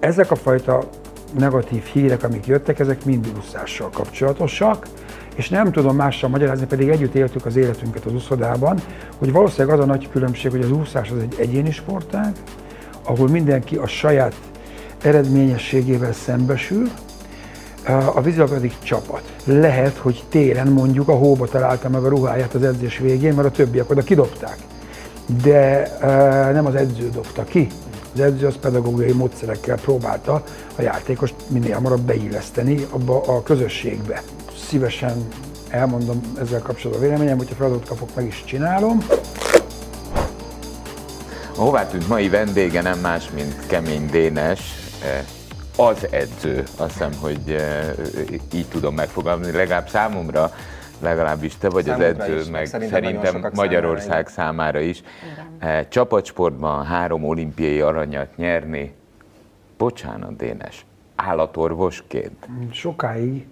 Ezek a fajta negatív hírek, amik jöttek, ezek mind úszással kapcsolatosak, és nem tudom mással magyarázni, pedig együtt éltük az életünket az úszodában, hogy valószínűleg az a nagy különbség, hogy az úszás az egy egyéni sportág, ahol mindenki a saját eredményességével szembesül, a vízilabda pedig csapat. Lehet, hogy téren mondjuk a hóba találta meg a ruháját az edzés végén, mert a többiek oda kidobták. De nem az edző dobta ki. Az edző az pedagógiai módszerekkel próbálta a játékost minél hamarabb beilleszteni abba a közösségbe. Szívesen elmondom ezzel kapcsolatban a véleményem, hogyha feladatot kapok, meg is csinálom. A hová tűnt mai vendége nem más, mint Kemény Dénes, az edző, azt hiszem, hogy így tudom megfogalmazni, legalább számomra, legalábbis te vagy számomra az edző, is, meg szerintem, szerintem Magyarország számára, számára is. Igen. Csapatsportban három olimpiai aranyat nyerni, bocsánat Dénes, állatorvosként? Sokáig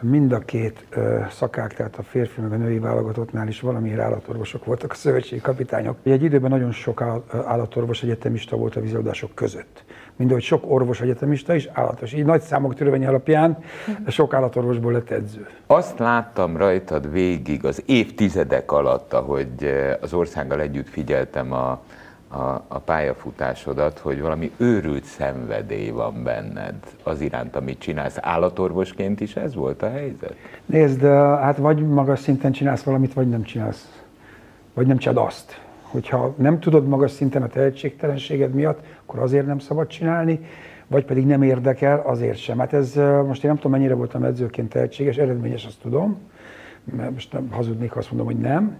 mind a két ö, szakák, tehát a férfi meg a női válogatottnál is valamiért állatorvosok voltak a szövetségi kapitányok. Egy időben nagyon sok állatorvos egyetemista volt a vízilabdások között. Mind ahogy sok orvos egyetemista is állatos. Így nagy számok törvény alapján sok állatorvosból lett edző. Azt láttam rajtad végig az évtizedek alatt, ahogy az országgal együtt figyeltem a, a, a pályafutásodat, hogy valami őrült szenvedély van benned az iránt, amit csinálsz. Állatorvosként is ez volt a helyzet? Nézd, hát vagy magas szinten csinálsz valamit, vagy nem csinálsz. Vagy nem csinálod azt. Hogyha nem tudod magas szinten a tehetségtelenséged miatt, akkor azért nem szabad csinálni, vagy pedig nem érdekel, azért sem. Hát ez most én nem tudom, mennyire voltam edzőként tehetséges, eredményes, azt tudom, mert most nem hazudnék, azt mondom, hogy nem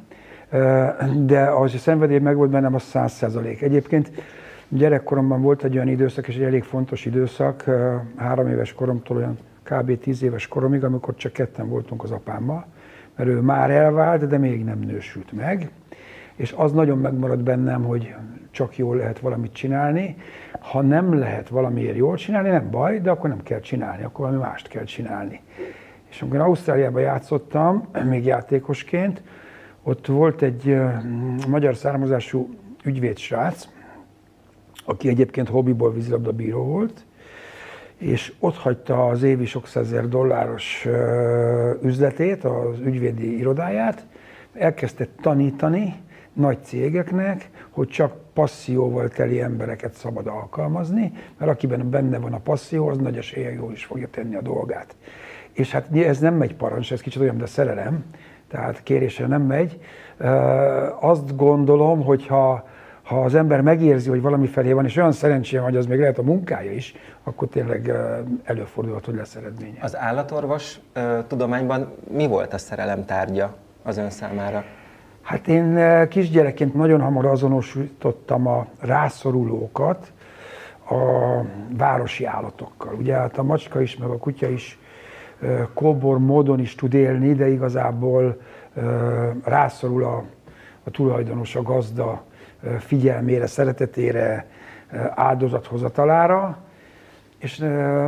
de az a szenvedély meg volt bennem, az száz százalék. Egyébként gyerekkoromban volt egy olyan időszak, és egy elég fontos időszak, három éves koromtól olyan kb. tíz éves koromig, amikor csak ketten voltunk az apámmal, mert ő már elvált, de még nem nősült meg, és az nagyon megmaradt bennem, hogy csak jól lehet valamit csinálni. Ha nem lehet valamiért jól csinálni, nem baj, de akkor nem kell csinálni, akkor valami mást kell csinálni. És amikor Ausztráliában játszottam, még játékosként, ott volt egy magyar származású ügyvéd srác, aki egyébként hobbiból vízilabda bíró volt, és ott hagyta az évi sok százezer dolláros üzletét, az ügyvédi irodáját, elkezdte tanítani nagy cégeknek, hogy csak passzióval teli embereket szabad alkalmazni, mert akiben benne van a passzió, az nagy esélye jól is fogja tenni a dolgát. És hát ez nem megy parancs, ez kicsit olyan, de szerelem, tehát kérésre nem megy. Azt gondolom, hogy ha, ha az ember megérzi, hogy valami felé van, és olyan szerencséje, hogy az még lehet a munkája is, akkor tényleg előfordulhat, hogy lesz eredménye. Az állatorvos tudományban mi volt a szerelem tárgya az ön számára? Hát én kisgyerekként nagyon hamar azonosítottam a rászorulókat a városi állatokkal. Ugye hát a macska is, meg a kutya is kóbor módon is tud élni, de igazából rászorul a, a tulajdonos, a gazda figyelmére, szeretetére, áldozathozatalára, és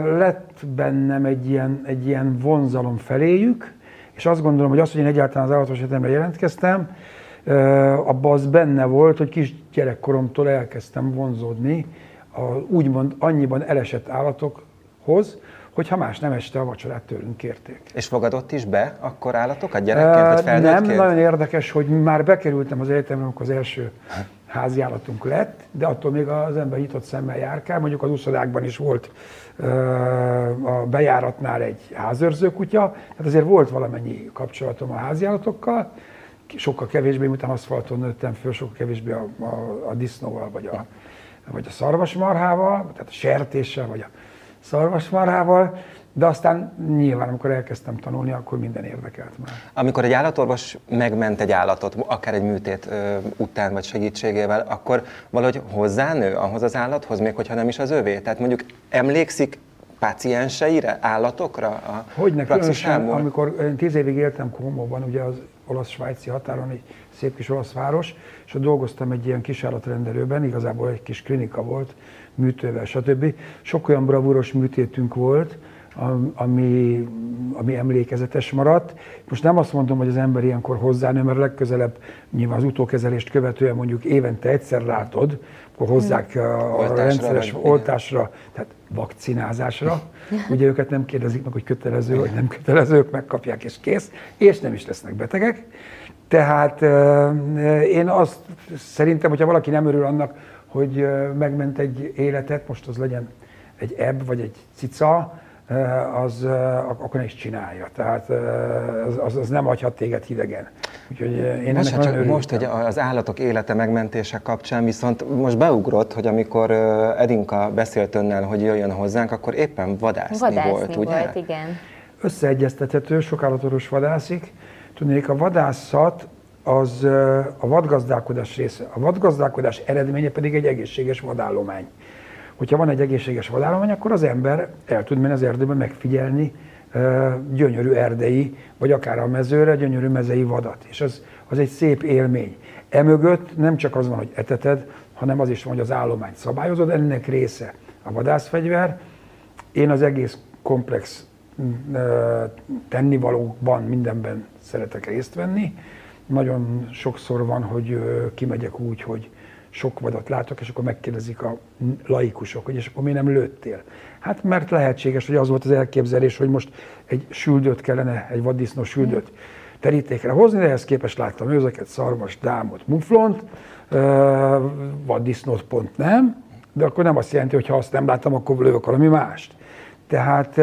lett bennem egy ilyen, egy ilyen vonzalom feléjük, és azt gondolom, hogy az, hogy én egyáltalán az állatos egyetemre jelentkeztem, abban az benne volt, hogy kis gyerekkoromtól elkezdtem vonzódni a úgymond annyiban elesett állatokhoz, hogyha más nem este a vacsorát tőlünk kérték. És fogadott is be akkor állatokat gyerekként, vagy felnőttként? Nem, nagyon érdekes, hogy már bekerültem az egyetemre, amikor az első házi állatunk lett, de attól még az ember nyitott szemmel járkál. Mondjuk az uszodákban is volt a bejáratnál egy házőrző kutya, tehát azért volt valamennyi kapcsolatom a háziállatokkal, sokkal kevésbé, miután aszfalton nőttem föl, sokkal kevésbé a, a, a disznóval, vagy a, vagy a szarvasmarhával, tehát a sertéssel, vagy a szarvasmarhával, de aztán nyilván, amikor elkezdtem tanulni, akkor minden érdekelt már. Amikor egy állatorvos megment egy állatot, akár egy műtét ö, után vagy segítségével, akkor valahogy hozzánő ahhoz az állathoz, még hogyha nem is az övé? Tehát mondjuk emlékszik pácienseire, állatokra a Hogyne, különösen, amikor én tíz évig éltem Komóban, ugye az olasz-svájci határon, egy szép kis olasz város, és ott dolgoztam egy ilyen kisállatrendelőben, igazából egy kis klinika volt, műtővel, stb. Sok olyan bravúros műtétünk volt, ami, ami emlékezetes maradt. Most nem azt mondom, hogy az ember ilyenkor hozzánő, mert legközelebb nyilván az utókezelést követően mondjuk évente egyszer látod, akkor hozzák hmm. a, a rendszeres vagy, oltásra, tehát vakcinázásra. Ugye őket nem kérdezik meg, hogy kötelező vagy nem kötelező, ők megkapják és kész, és nem is lesznek betegek. Tehát én azt szerintem, hogyha valaki nem örül annak, hogy megment egy életet, most az legyen egy ebb vagy egy cica, az akkor is csinálja. Tehát az, az, az nem hagyhat téged hidegen. Úgyhogy én most, ennek csak most, hogy az állatok élete megmentése kapcsán viszont most beugrott, hogy amikor Edinka beszélt önnel, hogy jöjjön hozzánk, akkor éppen vadászni, vadászni volt, ugye? volt, igen. Összeegyeztethető, sok állatoros vadászik. Tudnék, a vadászat az a vadgazdálkodás része. A vadgazdálkodás eredménye pedig egy egészséges vadállomány. Hogyha van egy egészséges vadállomány, akkor az ember el tud menni az erdőben megfigyelni gyönyörű erdei, vagy akár a mezőre gyönyörű mezei vadat. És az, az egy szép élmény. Emögött nem csak az van, hogy eteted, hanem az is van, hogy az állományt szabályozod, ennek része a vadászfegyver. Én az egész komplex tennivalókban, mindenben szeretek részt venni. Nagyon sokszor van, hogy kimegyek úgy, hogy sok vadat látok, és akkor megkérdezik a laikusok, hogy és akkor mi nem lőttél. Hát mert lehetséges, hogy az volt az elképzelés, hogy most egy süldőt kellene, egy vaddisznó süldőt terítékre hozni, de ehhez képest láttam őzeket, szarvas, dámot, muflont, vaddisznót pont nem, de akkor nem azt jelenti, hogy ha azt nem láttam, akkor lövök valami mást. Tehát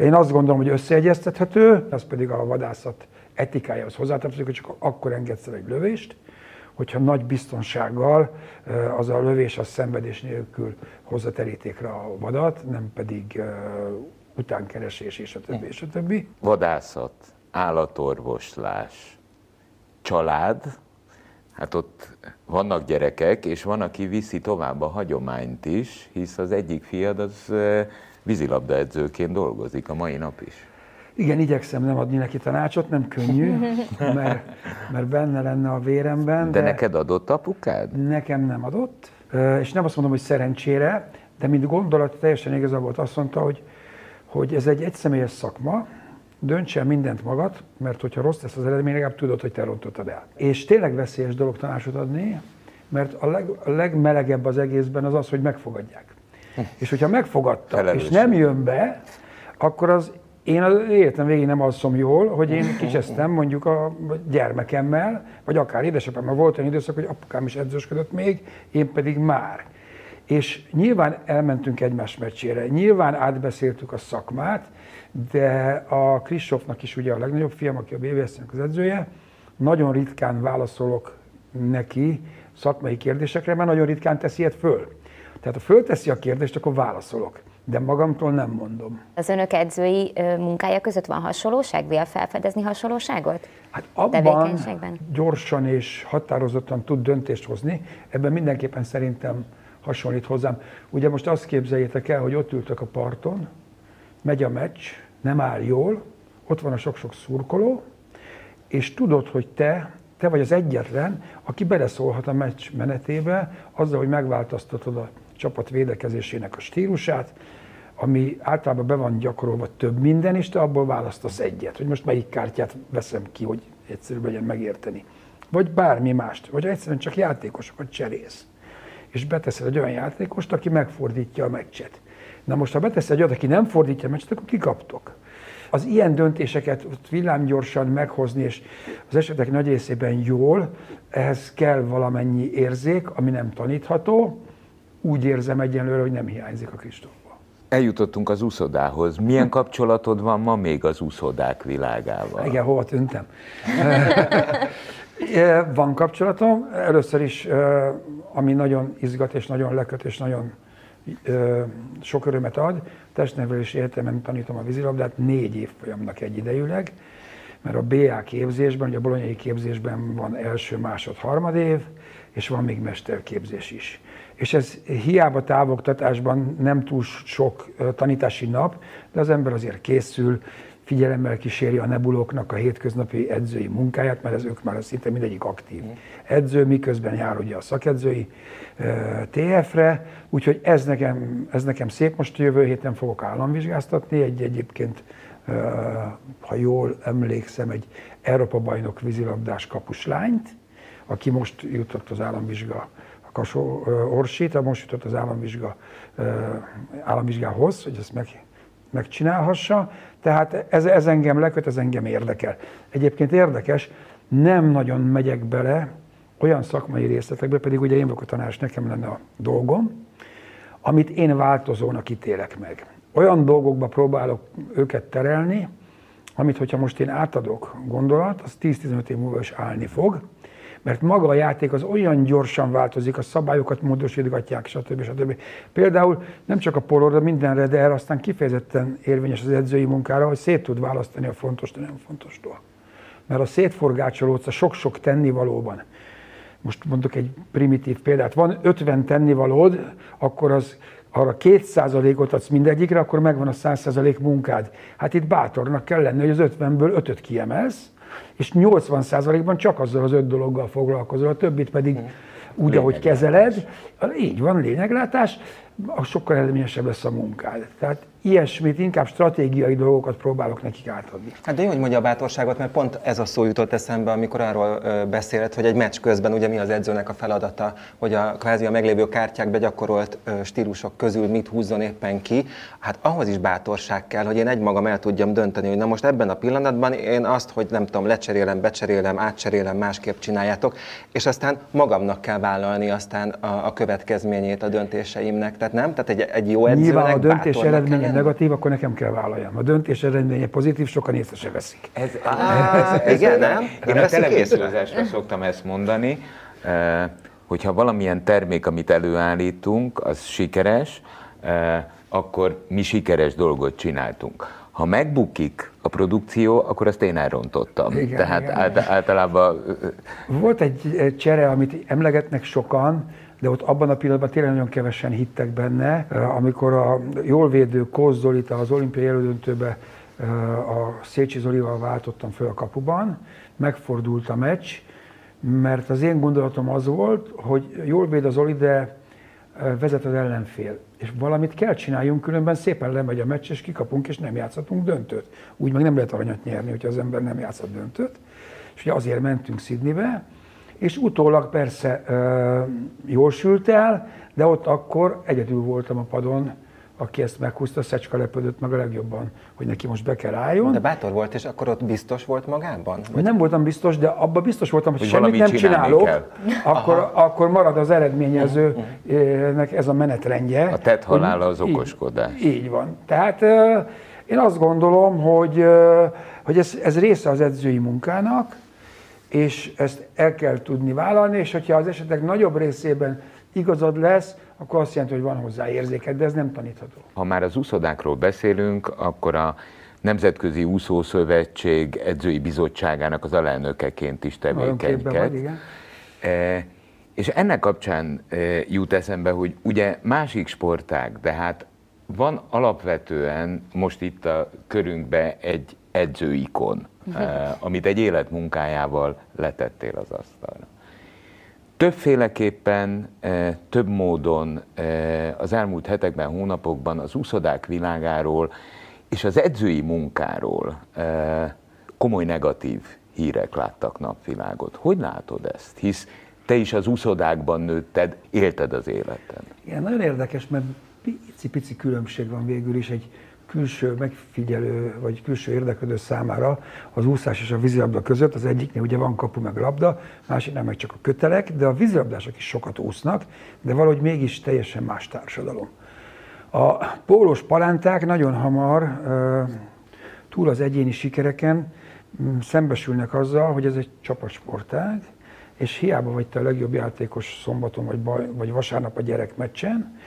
én azt gondolom, hogy összeegyeztethető, az pedig a vadászat etikájához hozzátartozik, hogy csak akkor engedsz el egy lövést, hogyha nagy biztonsággal az a lövés az szenvedés nélkül hozza terítékre a vadat, nem pedig utánkeresés és a többi, és a többi. Vadászat, állatorvoslás, család, hát ott vannak gyerekek, és van, aki viszi tovább a hagyományt is, hisz az egyik fiad az vízilabdaedzőként dolgozik a mai nap is. Igen, igyekszem nem adni neki tanácsot, nem könnyű, mert, mert benne lenne a véremben. De, de neked adott apukád? Nekem nem adott, és nem azt mondom, hogy szerencsére, de mint gondolat teljesen igaza volt, azt mondta, hogy, hogy ez egy egyszemélyes szakma, dönts el mindent magad, mert hogyha rossz lesz az eredmény, legalább tudod, hogy te rontottad el. És tényleg veszélyes dolog tanácsot adni, mert a, leg, a legmelegebb az egészben az az, hogy megfogadják. Hm. És hogyha megfogadta, és nem jön be, akkor az én az életem végén nem alszom jól, hogy én kicsesztem mondjuk a gyermekemmel, vagy akár édesapámmal volt olyan időszak, hogy apukám is edzősködött még, én pedig már. És nyilván elmentünk egymás meccsére, nyilván átbeszéltük a szakmát, de a Kristófnak is ugye a legnagyobb fiam, aki a bvs az edzője, nagyon ritkán válaszolok neki szakmai kérdésekre, mert nagyon ritkán teszi ilyet föl. Tehát ha fölteszi a kérdést, akkor válaszolok de magamtól nem mondom. Az önök edzői munkája között van hasonlóság? Vél felfedezni hasonlóságot? Hát abban gyorsan és határozottan tud döntést hozni, ebben mindenképpen szerintem hasonlít hozzám. Ugye most azt képzeljétek el, hogy ott ültök a parton, megy a meccs, nem áll jól, ott van a sok-sok szurkoló, és tudod, hogy te, te vagy az egyetlen, aki beleszólhat a meccs menetébe, azzal, hogy megváltoztatod a csapat védekezésének a stílusát, ami általában be van gyakorolva több minden, és te abból választasz egyet, hogy most melyik kártyát veszem ki, hogy egyszerűbb legyen megérteni. Vagy bármi mást, vagy egyszerűen csak játékosokat cserész. És beteszed egy olyan játékost, aki megfordítja a meccset. Na most, ha betesz egy olyat, aki nem fordítja a meccset, akkor kikaptok. Az ilyen döntéseket villámgyorsan meghozni, és az esetek nagy részében jól, ehhez kell valamennyi érzék, ami nem tanítható, úgy érzem egyenlőre, hogy nem hiányzik a Kristófból. Eljutottunk az úszodához. Milyen kapcsolatod van ma még az úszodák világával? Igen, hova tűntem? van kapcsolatom. Először is, ami nagyon izgat és nagyon leköt és nagyon sok örömet ad, testnevelési egyetemen tanítom a vízilabdát négy évfolyamnak egyidejűleg, mert a BA képzésben, ugye a bolonyai képzésben van első, másod, harmad év, és van még mesterképzés is és ez hiába távoktatásban nem túl sok tanítási nap, de az ember azért készül, figyelemmel kíséri a nebulóknak a hétköznapi edzői munkáját, mert ez ők már szinte mindegyik aktív edző, miközben jár ugye a szakedzői TF-re, úgyhogy ez nekem, ez nekem szép. Most jövő héten fogok államvizsgáztatni, egy egyébként, ha jól emlékszem, egy Európa bajnok vízilabdás kapuslányt, aki most jutott az államvizsga Kasó Orsit, most jutott az államvizsga, államvizsgához, hogy ezt meg, megcsinálhassa. Tehát ez, ez engem leköt, ez engem érdekel. Egyébként érdekes, nem nagyon megyek bele olyan szakmai részletekbe, pedig ugye én vagyok a tanács, nekem lenne a dolgom, amit én változónak ítélek meg. Olyan dolgokba próbálok őket terelni, amit, hogyha most én átadok gondolat, az 10-15 év múlva is állni fog, mert maga a játék az olyan gyorsan változik, a szabályokat módosítgatják, stb. stb. Például nem csak a polóra, mindenre, de erre aztán kifejezetten érvényes az edzői munkára, hogy szét tud választani a fontos, de nem fontostól. Mert a szétforgácsolódsz a sok-sok tennivalóban. Most mondok egy primitív példát. Van 50 tennivalód, akkor az arra 2%-ot adsz mindegyikre, akkor megvan a 100% munkád. Hát itt bátornak kell lenni, hogy az 50-ből 5-öt kiemelsz, és 80%-ban csak azzal az öt dologgal foglalkozol, a többit pedig úgy, ahogy kezeled. Így van, lényeglátás, sokkal eredményesebb lesz a munkád. Tehát ilyesmit, inkább stratégiai dolgokat próbálok nekik átadni. Hát de jó, hogy mondja a bátorságot, mert pont ez a szó jutott eszembe, amikor arról beszélt, hogy egy meccs közben ugye mi az edzőnek a feladata, hogy a kvázi a meglévő kártyák begyakorolt stílusok közül mit húzzon éppen ki. Hát ahhoz is bátorság kell, hogy én egymagam el tudjam dönteni, hogy na most ebben a pillanatban én azt, hogy nem tudom, lecserélem, becserélem, átcserélem, másképp csináljátok, és aztán magamnak kell vállalni aztán a, a következményét a döntéseimnek. Tehát nem? Tehát egy, egy jó edzőnek Nyilván a döntés eredménye negatív, akkor nekem kell vállaljam. A döntés eredménye pozitív, sokan észre se veszik. Ez, ez, ez, ez, igen, nem? Én a televíziózásra szoktam ezt mondani, hogyha valamilyen termék, amit előállítunk, az sikeres, akkor mi sikeres dolgot csináltunk. Ha megbukik a produkció, akkor azt én elrontottam. Igen, Tehát igen, általában... Volt egy csere, amit emlegetnek sokan, de ott abban a pillanatban tényleg nagyon kevesen hittek benne, amikor a jól védő Kóz Zolit az olimpiai elődöntőbe a Szécsi Zolival váltottam föl a kapuban, megfordult a meccs, mert az én gondolatom az volt, hogy jól véd az Zoli, de vezet az ellenfél. És valamit kell csináljunk, különben szépen lemegy a meccs, és kikapunk, és nem játszhatunk döntőt. Úgy meg nem lehet aranyat nyerni, hogyha az ember nem játszott döntőt. És ugye azért mentünk Sydneybe, és utólag persze jól sült el, de ott akkor egyedül voltam a padon, aki ezt meghúzta, Szecska lepődött meg a legjobban, hogy neki most be kell álljon. De bátor volt, és akkor ott biztos volt magában? Vagy? Nem voltam biztos, de abban biztos voltam, hogy, hogy semmit nem csinálok, akkor, akkor marad az eredményezőnek ez a menetrendje. A tett halála az okoskodás. Így, így van. Tehát én azt gondolom, hogy, hogy ez, ez része az edzői munkának, és ezt el kell tudni vállalni, és hogyha az esetek nagyobb részében igazad lesz, akkor azt jelenti, hogy van hozzá érzéked, de ez nem tanítható. Ha már az úszodákról beszélünk, akkor a Nemzetközi Úszószövetség edzői bizottságának az alelnökeként is tevékenykedt. igen. E, és ennek kapcsán e, jut eszembe, hogy ugye másik sportág, de hát van alapvetően most itt a körünkbe egy edzőikon, uh-huh. amit egy életmunkájával letettél az asztalra. Többféleképpen, eh, több módon eh, az elmúlt hetekben, hónapokban az úszodák világáról és az edzői munkáról komoly negatív hírek láttak napvilágot. Hogy látod ezt? Hisz te is az úszodákban nőtted, élted az életed. Igen, nagyon érdekes, mert pici-pici különbség van végül is egy külső megfigyelő vagy külső érdeklődő számára az úszás és a vízilabda között. Az egyiknél ugye van kapu meg labda, másiknál meg csak a kötelek, de a vízilabdások is sokat úsznak, de valahogy mégis teljesen más társadalom. A pólós palánták nagyon hamar túl az egyéni sikereken szembesülnek azzal, hogy ez egy csapatsportág, és hiába vagy te a legjobb játékos szombaton vagy, baj, vagy vasárnap a gyerekmeccsen,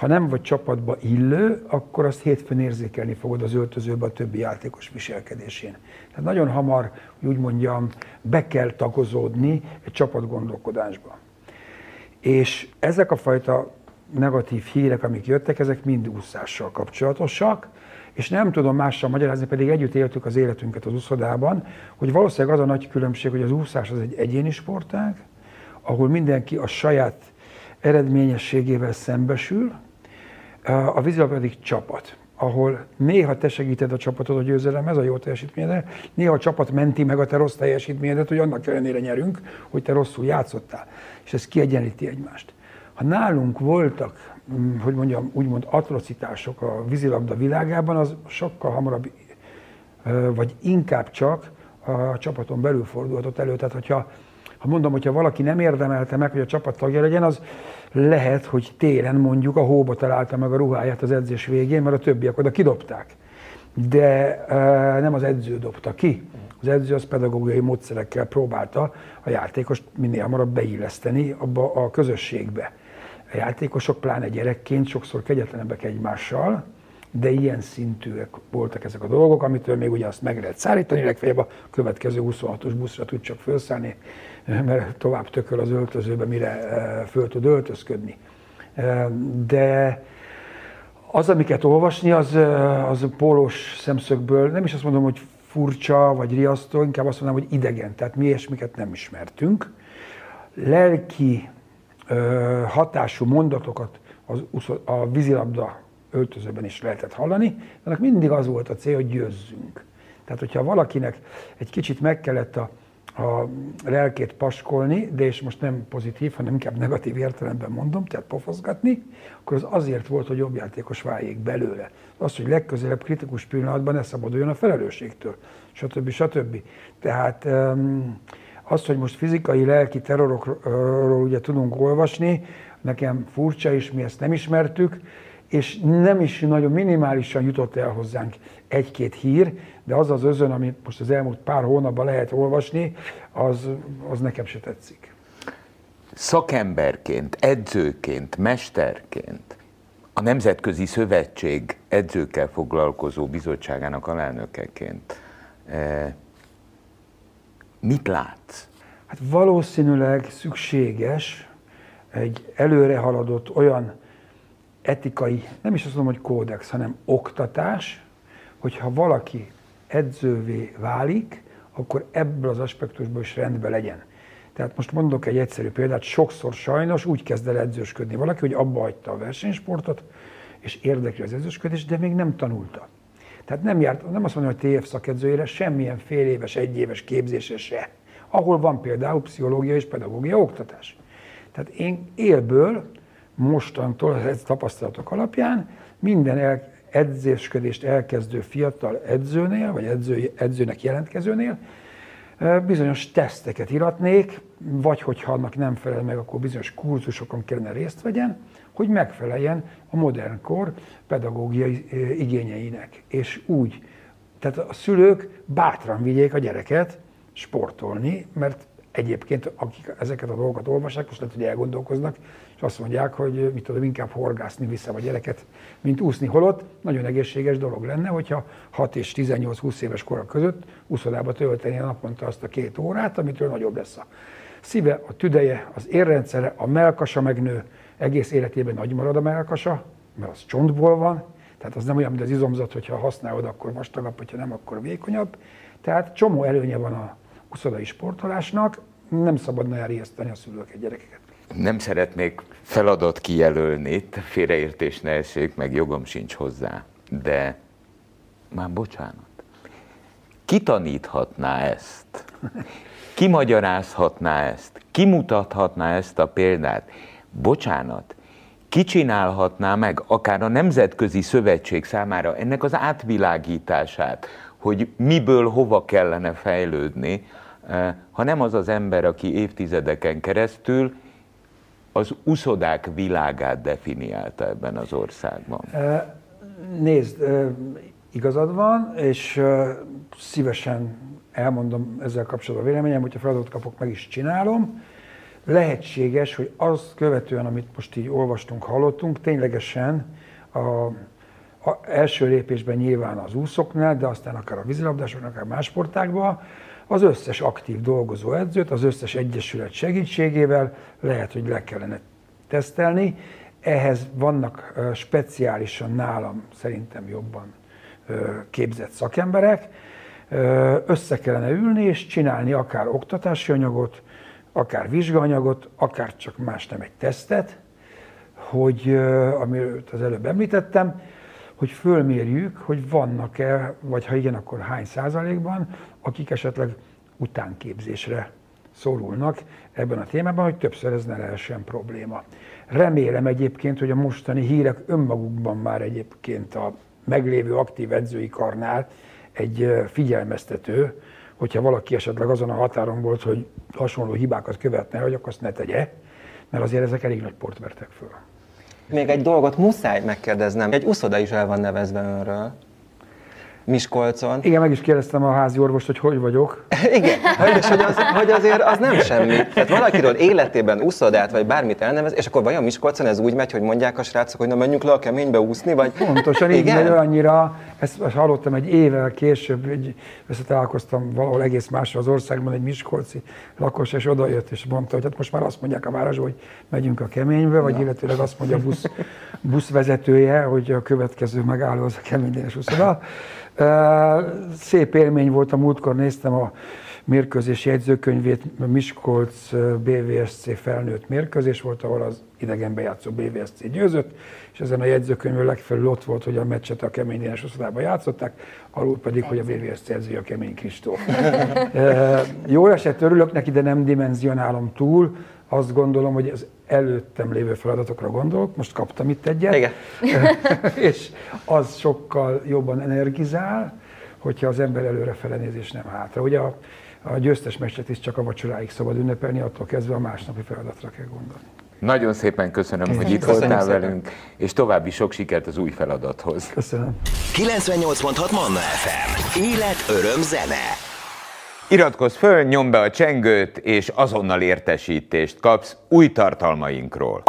ha nem vagy csapatba illő, akkor azt hétfőn érzékelni fogod az öltözőbe a többi játékos viselkedésén. Tehát nagyon hamar, úgy mondjam, be kell tagozódni egy csapat gondolkodásba. És ezek a fajta negatív hírek, amik jöttek, ezek mind úszással kapcsolatosak, és nem tudom mással magyarázni, pedig együtt éltük az életünket az úszodában, hogy valószínűleg az a nagy különbség, hogy az úszás az egy egyéni sportág, ahol mindenki a saját eredményességével szembesül, a vízilabda pedig csapat ahol néha te segíted a csapatot a győzelemhez, a jó teljesítményedre, néha a csapat menti meg a te rossz teljesítményedet, hogy annak ellenére nyerünk, hogy te rosszul játszottál. És ez kiegyenlíti egymást. Ha nálunk voltak, mm, hogy mondjam, úgymond atrocitások a vízilabda világában, az sokkal hamarabb, vagy inkább csak a csapaton belül fordulhatott elő. Tehát, hogyha ha mondom, hogyha valaki nem érdemelte meg, hogy a csapat tagja legyen, az lehet, hogy télen mondjuk a hóba találta meg a ruháját az edzés végén, mert a többiek oda kidobták. De e, nem az edző dobta ki. Az edző az pedagógiai módszerekkel próbálta a játékost minél hamarabb beilleszteni abba a közösségbe. A játékosok, pláne gyerekként sokszor kegyetlenebbek egymással, de ilyen szintűek voltak ezek a dolgok, amitől még ugye azt meg lehet szállítani, legfeljebb a következő 26-os buszra tud csak felszállni, mert tovább tököl az öltözőbe, mire eh, föl tud öltözködni. Eh, de az, amiket olvasni, az, eh, az pólós szemszögből, nem is azt mondom, hogy furcsa vagy riasztó, inkább azt mondom, hogy idegen, tehát mi ilyesmiket nem ismertünk. Lelki hatású mondatokat az, a vízilabda öltözőben is lehetett hallani, de annak mindig az volt a cél, hogy győzzünk. Tehát, hogyha valakinek egy kicsit meg kellett a, a lelkét paskolni, de és most nem pozitív, hanem inkább negatív értelemben mondom, tehát pofozgatni, akkor az azért volt, hogy jobb játékos váljék belőle. Az, hogy legközelebb kritikus pillanatban ne szabaduljon a felelősségtől, stb. stb. Tehát az, hogy most fizikai, lelki terrorokról ugye tudunk olvasni, nekem furcsa is, mi ezt nem ismertük, és nem is nagyon minimálisan jutott el hozzánk egy-két hír, de az az özön, amit most az elmúlt pár hónapban lehet olvasni, az, az nekem se tetszik. Szakemberként, edzőként, mesterként a Nemzetközi Szövetség edzőkkel foglalkozó bizottságának alelnökeként eh, mit látsz? Hát valószínűleg szükséges egy előre haladott olyan etikai, nem is azt mondom, hogy kódex, hanem oktatás, hogyha valaki edzővé válik, akkor ebből az aspektusból is rendben legyen. Tehát most mondok egy egyszerű példát, sokszor sajnos úgy kezd el edzősködni valaki, hogy abba hagyta a versenysportot, és érdekli az edzősködés, de még nem tanulta. Tehát nem járt, nem azt mondom, hogy TF szakedzőjére, semmilyen fél éves, egyéves képzése se. Ahol van például pszichológia és pedagógia oktatás. Tehát én élből mostantól az tapasztalatok alapján minden el, edzésködést elkezdő fiatal edzőnél, vagy edző, edzőnek jelentkezőnél bizonyos teszteket iratnék, vagy hogyha annak nem felel meg, akkor bizonyos kurzusokon kellene részt vegyen, hogy megfeleljen a modern kor pedagógiai igényeinek. És úgy, tehát a szülők bátran vigyék a gyereket sportolni, mert egyébként akik ezeket a dolgokat olvassák, most lehet, hogy elgondolkoznak, és azt mondják, hogy mit tudom, inkább horgászni vissza a gyereket, mint úszni. Holott nagyon egészséges dolog lenne, hogyha 6 és 18-20 éves korak között úszodába tölteni a naponta azt a két órát, amitől nagyobb lesz a szíve, a tüdeje, az érrendszere, a melkasa megnő, egész életében nagy marad a melkasa, mert az csontból van, tehát az nem olyan, mint az izomzat, hogyha használod, akkor vastagabb, hogyha nem, akkor vékonyabb. Tehát csomó előnye van a uszodai sportolásnak, nem szabadna elriasztani a szülőket, gyerekeket nem szeretnék feladat kijelölni, félreértés ne essék, meg jogom sincs hozzá, de már bocsánat. Ki taníthatná ezt? Ki magyarázhatná ezt? Ki mutathatná ezt a példát? Bocsánat, ki csinálhatná meg akár a Nemzetközi Szövetség számára ennek az átvilágítását, hogy miből hova kellene fejlődni, eh, ha nem az az ember, aki évtizedeken keresztül az uszodák világát definiálta ebben az országban? Nézd, igazad van, és szívesen elmondom ezzel kapcsolatban a véleményem, hogyha feladatot kapok, meg is csinálom. Lehetséges, hogy azt követően, amit most így olvastunk, hallottunk, ténylegesen a, a első lépésben nyilván az úszoknál, de aztán akár a vízilabdásoknál, akár más sportákban, az összes aktív dolgozó edzőt, az összes egyesület segítségével lehet, hogy le kellene tesztelni. ehhez vannak speciálisan nálam szerintem jobban képzett szakemberek, össze kellene ülni és csinálni akár oktatási anyagot, akár vizsgaanyagot, akár csak más nem egy tesztet, hogy, amit az előbb említettem, hogy fölmérjük, hogy vannak-e, vagy ha igen, akkor hány százalékban, akik esetleg utánképzésre szorulnak ebben a témában, hogy többször ez ne lehessen probléma. Remélem egyébként, hogy a mostani hírek önmagukban már egyébként a meglévő aktív edzői karnál egy figyelmeztető, hogyha valaki esetleg azon a határon volt, hogy hasonló hibákat követne, hogy akkor azt ne tegye, mert azért ezek elég nagy port vertek föl. Még egy dolgot muszáj megkérdeznem. Egy uszoda is el van nevezve önről. Miskolcon. Igen, meg is kérdeztem a házi orvost, hogy hogy vagyok. Igen, és hogy, az, hogy azért az nem semmi. Tehát valakiről életében úszodát, vagy bármit elnevez, és akkor vajon Miskolcon ez úgy megy, hogy mondják a srácok, hogy na menjünk le a keménybe úszni, vagy... Pontosan így megy olyannyira, ezt hallottam egy évvel később, egy, összetalálkoztam valahol egész máshol az országban, egy miskolci lakos, és odajött, és mondta, hogy hát most már azt mondják a városban, hogy megyünk a keménybe, vagy illetőleg azt mondja a busz, buszvezetője, hogy a következő megálló az a keménydénes uszoda. Ö, Szép élmény volt, a múltkor néztem a mérkőzés jegyzőkönyvét, Miskolc BVSC felnőtt mérkőzés volt, ahol az idegenbe játszó BVSC győzött, és ezen a jegyzőkönyvön legfelül ott volt, hogy a meccset a Kemény Dénes osztálybán játszották, alul pedig, hogy a BVSC edzője a Kemény Kristóf. Ö, Jól esett, örülök neki, de nem dimenzionálom túl. Azt gondolom, hogy az előttem lévő feladatokra gondolok, most kaptam itt egyet, Igen. és az sokkal jobban energizál, hogyha az ember előre felenéz és nem hátra. Ugye a, a győztes meccset is csak a vacsoráig szabad ünnepelni, attól kezdve a másnapi feladatra kell gondolni. Nagyon szépen köszönöm, hogy itt Köszönjük voltál szépen. velünk, és további sok sikert az új feladathoz. Köszönöm. 98.6 Manna FM. Élet, öröm, zene. Iratkozz föl, nyomd be a csengőt, és azonnal értesítést kapsz új tartalmainkról.